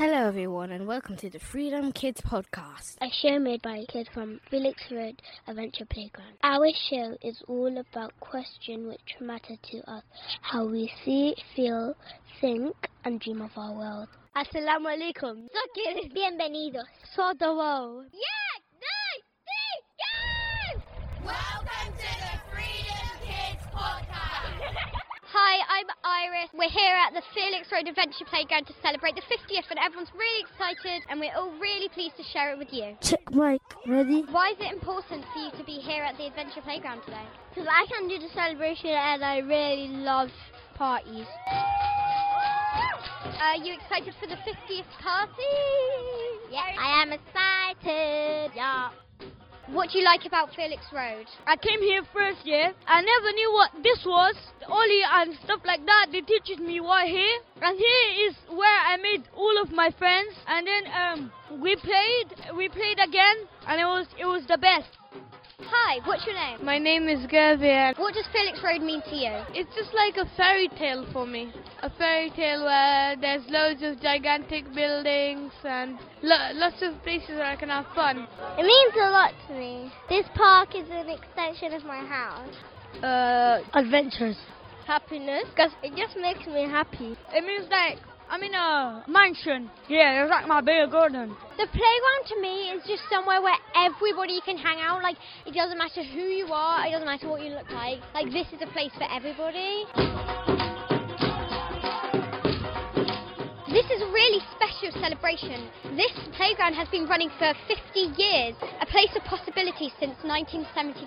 Hello, everyone, and welcome to the Freedom Kids Podcast. a show made by kids from Felix Road Adventure Playground. Our show is all about questions which matter to us, how we see, feel, think, and dream of our world. Assalamu alaikum. Bienvenidos. Sodo. Yeah! Welcome to Hi, I'm Iris. We're here at the Felix Road Adventure Playground to celebrate the 50th, and everyone's really excited, and we're all really pleased to share it with you. Check mic, ready? Why is it important for you to be here at the Adventure Playground today? Because I can do the celebration and I really love parties. Are you excited for the 50th party? Yes, I am excited. Yeah. What do you like about Felix Road? I came here first year. I never knew what this was. Oli and stuff like that. They teaches me why here. And here is where I made all of my friends. And then um, we played. We played again, and it was it was the best. Hi, what's your name? My name is Gavin. What does Felix Road mean to you? It's just like a fairy tale for me. A fairy tale where there's loads of gigantic buildings and lo- lots of places where I can have fun. It means a lot to me. This park is an extension of my house. Uh, adventures. Happiness, because it just makes me happy. It means like I'm in a mansion. Yeah, it's like my big garden. The playground to me is just somewhere where everybody can hang out. Like, it doesn't matter who you are, it doesn't matter what you look like. Like, this is a place for everybody. This is a really special celebration. This playground has been running for 50 years, a place of possibility since 1972.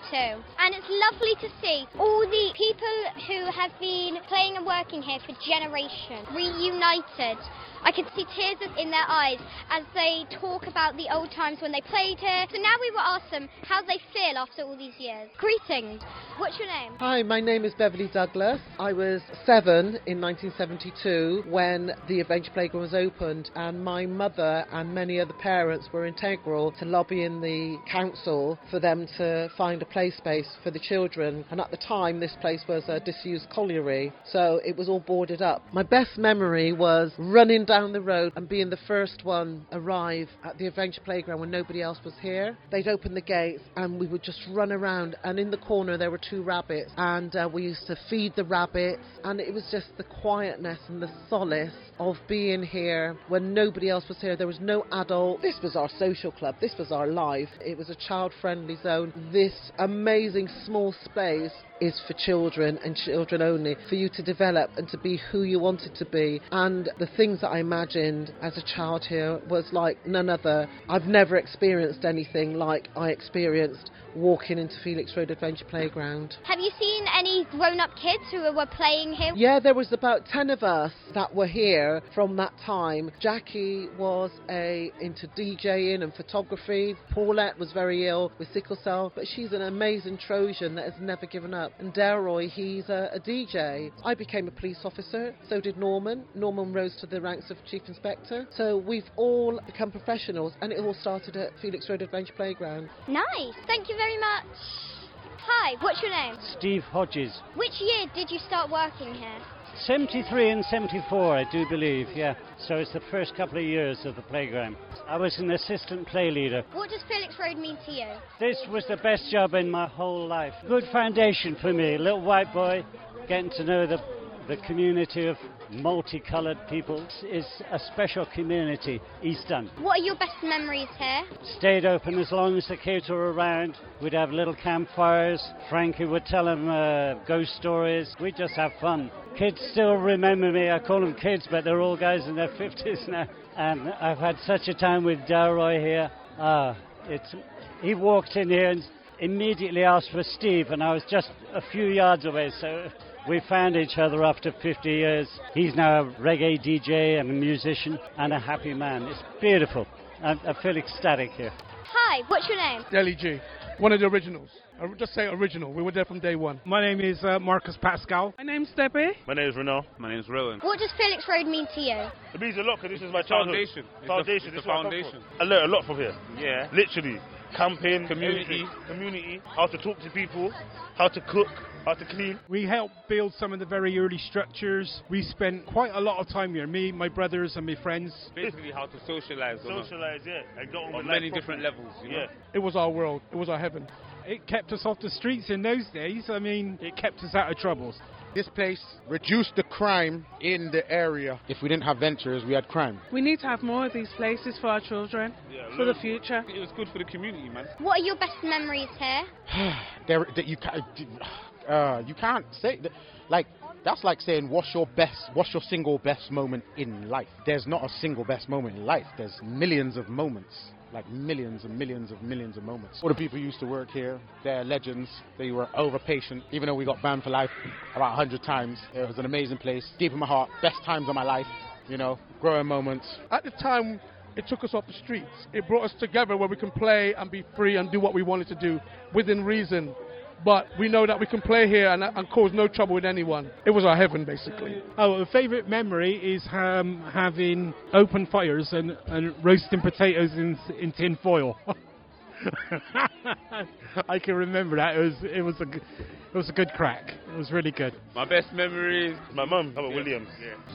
And it's lovely to see all the people who have been playing and working here for generations reunited. I can see tears in their eyes as they talk about the old times when they played here. So now we will ask them how they feel after all these years. Greetings. What's your name? Hi, my name is Beverly Douglas. I was seven in 1972 when the Adventure Playground was opened, and my mother and many other parents were integral to lobbying the council for them to find a play space for the children. And at the time, this place was a disused colliery, so it was all boarded up. My best memory was running down the road and being the first one arrive at the Adventure Playground when nobody else was here. They'd open the gates, and we would just run around, and in the corner there were two rabbits, and uh, we used to feed the rabbits, and it was just the quietness and the solace of being here when nobody else was here. There was no adult. This was our social club. This was our life. It was a child-friendly zone. This amazing small space is for children and children only, for you to develop and to be who you wanted to be. And the things that I imagined as a child here was like none other. I've never experienced anything like I experienced walking into Felix Road Adventure Playground. Have you seen any grown up kids who were playing here? Yeah, there was about 10 of us that were here from that time. Jackie was a into DJing and photography. Paulette was very ill with sickle cell, but she's an amazing Trojan that has never given up. And Delroy, he's a, a DJ. I became a police officer, so did Norman. Norman rose to the ranks of chief inspector. So we've all become professionals, and it all started at Felix Road Adventure Playground. Nice. Thank you very much. Hi, what's your name? Steve Hodges. Which year did you start working here? 73 and 74, I do believe, yeah. So it's the first couple of years of the playground. I was an assistant play leader. What does Felix Road mean to you? This was the best job in my whole life. Good foundation for me. Little white boy, getting to know the, the community of multicolored people. It's a special community, Easton. What are your best memories here? Stayed open as long as the kids were around. We'd have little campfires. Frankie would tell them uh, ghost stories. We'd just have fun. Kids still remember me. I call them kids, but they're all guys in their 50s now. And I've had such a time with Delroy here. Ah, it's, he walked in here and immediately asked for Steve, and I was just a few yards away, so we found each other after 50 years. He's now a reggae DJ and a musician and a happy man. It's beautiful. I, I feel ecstatic here. Hi, what's your name? Deli G, one of the originals. I would just say original. We were there from day one. My name is uh, Marcus Pascal. My name's Steppe. My name is Renault. My name is Rowan. What does Felix Road mean to you? It means a lot because this is my childhood. Foundation. It's the- Foundation. it's this the is where I come foundation. I learned a lot from here. Yeah. Literally. Camping, community, community, how to talk to people, how to cook, how to clean. We helped build some of the very early structures. We spent quite a lot of time here, me, my brothers, and my friends. Basically, how to socialize. Socialize, yeah, and get on, on many life different levels. You know? Yeah. It was our world. It was our heaven. It kept us off the streets in those days. I mean, it kept us out of troubles. This place reduced the crime in the area. If we didn't have ventures, we had crime. We need to have more of these places for our children, for the future. It was good for the community, man. What are your best memories here? there, that you can't, uh, you can't say that. Like that's like saying what's your best, what's your single best moment in life. There's not a single best moment in life. There's millions of moments. Like millions and millions of millions of moments. All the people used to work here, they're legends. They were over patient. Even though we got banned for life about 100 times, it was an amazing place. Deep in my heart, best times of my life. You know, growing moments. At the time, it took us off the streets. It brought us together where we can play and be free and do what we wanted to do within reason. But we know that we can play here and, and cause no trouble with anyone. It was our heaven, basically. Oh, a favourite memory is um, having open fires and, and roasting potatoes in, in tin foil. I can remember that. It was it was a g- it was a good crack. It was really good. My best memories. My mum, Howard Yeah. Williams.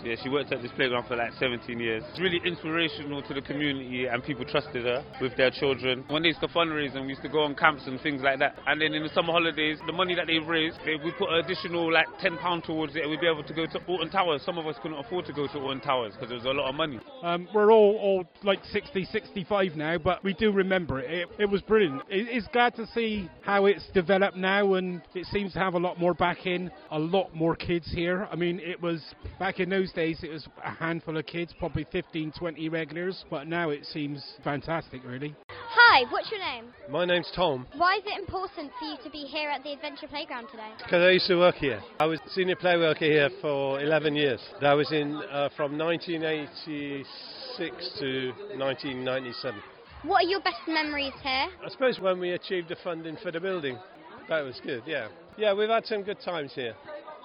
Yeah, she worked at this playground for like 17 years. It's really inspirational to the community, and people trusted her with their children. When they used to fundraise, and we used to go on camps and things like that. And then in the summer holidays, the money that they raised, they, we put an additional like 10 pound towards it, and we'd be able to go to Alton Towers. Some of us couldn't afford to go to Alton Towers because there was a lot of money. Um, we're all, all like 60, 65 now, but we do remember it. It, it was brilliant. It's glad to see how it's developed now, and it seems to have a lot more backing, a lot more kids here. I mean, it was back in those days, it was a handful of kids, probably 15, 20 regulars, but now it seems fantastic, really. Hi, what's your name? My name's Tom, Why is it important for you to be here at the Adventure Playground today? because I used to work here. I was senior play worker here for 11 years. That was in uh, from 1986 to 1997. What are your best memories here? I suppose when we achieved the funding for the building, that was good, yeah. Yeah, we've had some good times here.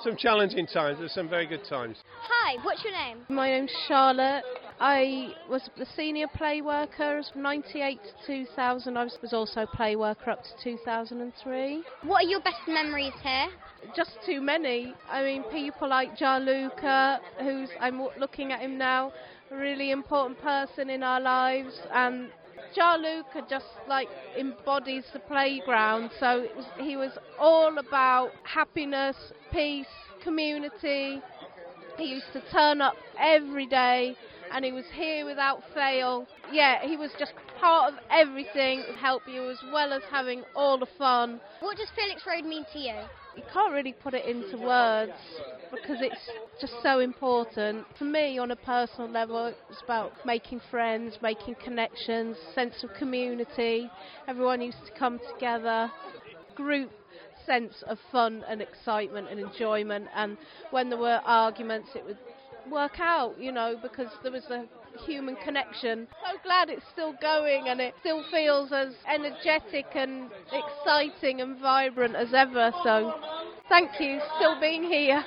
Some challenging times, but some very good times. Hi, what's your name? My name's Charlotte. I was the senior play worker from 98 to 2000. I was was also play worker up to 2003. What are your best memories here? Just too many. I mean, people like Gianluca, who's I'm looking at him now, a really important person in our lives, and Gianluca just like embodies the playground. So it was, he was all about happiness, peace, community. He used to turn up every day and he was here without fail. Yeah, he was just part of everything, help you as well as having all the fun. What does Felix Road mean to you? You can't really put it into words because it's just so important. For me, on a personal level, it's about making friends, making connections, sense of community. Everyone used to come together, group sense of fun and excitement and enjoyment. And when there were arguments, it would work out, you know, because there was a human connection. So glad it's still going and it still feels as energetic and exciting and vibrant as ever. So thank you, still being here.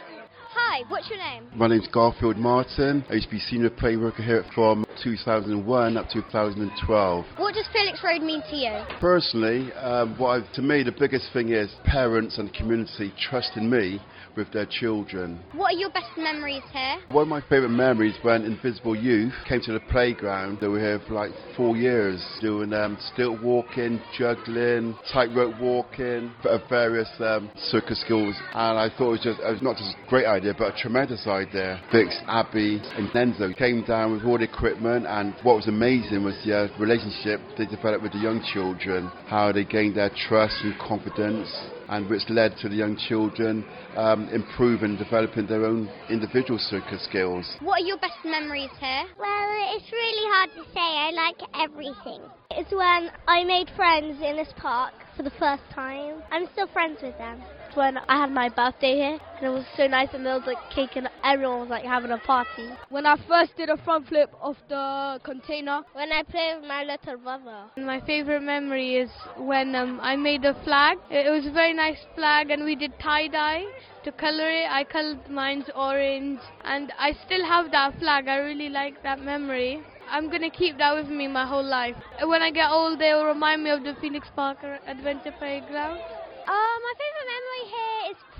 Hi, what's your name? My name's Garfield Martin. I used to be senior play worker here from 2001 up to 2012. What does Felix Road mean to you? Personally, um, what I've, to me the biggest thing is parents and community trusting me with their children. What are your best memories here? One of my favourite memories when Invisible Youth came to the playground. They were here for like four years doing um, stilt walking, juggling, tightrope walking, various um, circus skills. And I thought it was just it was not just a great idea, but a tremendous idea. Vix, Abby, and Enzo came down with all the equipment, and what was amazing was the uh, relationship they developed with the young children, how they gained their trust and confidence and which led to the young children um, improving and developing their own individual circus skills. What are your best memories here? Well, it's really hard to say. I like everything. It's when I made friends in this park for the first time. I'm still friends with them. When I had my birthday here, and it was so nice, and there was like cake, and everyone was like having a party. When I first did a front flip off the container. When I played with my little brother. My favorite memory is when um, I made a flag. It was a very nice flag, and we did tie dye to color it. I colored mine's orange, and I still have that flag. I really like that memory. I'm gonna keep that with me my whole life. When I get old, they will remind me of the Phoenix Park Adventure Playground. Uh, my favourite memory here is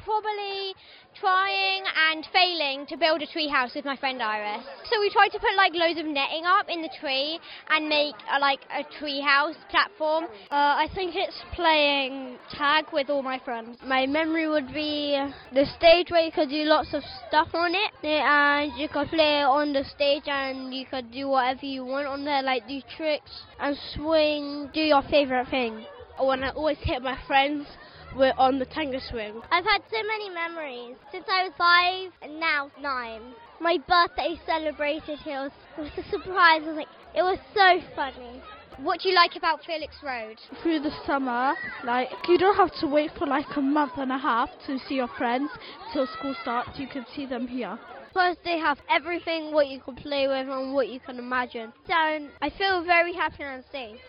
probably trying and failing to build a tree house with my friend Iris. So we tried to put like loads of netting up in the tree and make a, like a tree house platform. Uh, I think it's playing tag with all my friends. My memory would be the stage where you could do lots of stuff on it, and you could play on the stage and you could do whatever you want on there, like do tricks and swing, do your favorite thing. I always hit my friends we're on the Tango swing. I've had so many memories since I was five and now nine. My birthday celebrated here was, was a surprise. It was like it was so funny. What do you like about Felix Road? Through the summer, like you don't have to wait for like a month and a half to see your friends till school starts. You can see them here. Plus, they have everything what you can play with and what you can imagine. So I feel very happy and safe.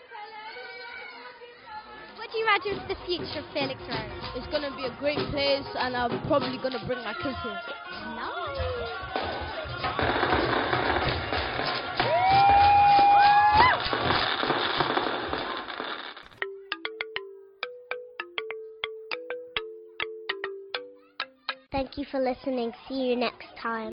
What do you imagine is the future of Felix Road? It's going to be a great place, and I'm probably going to bring my kids here. Thank you for listening. See you next time.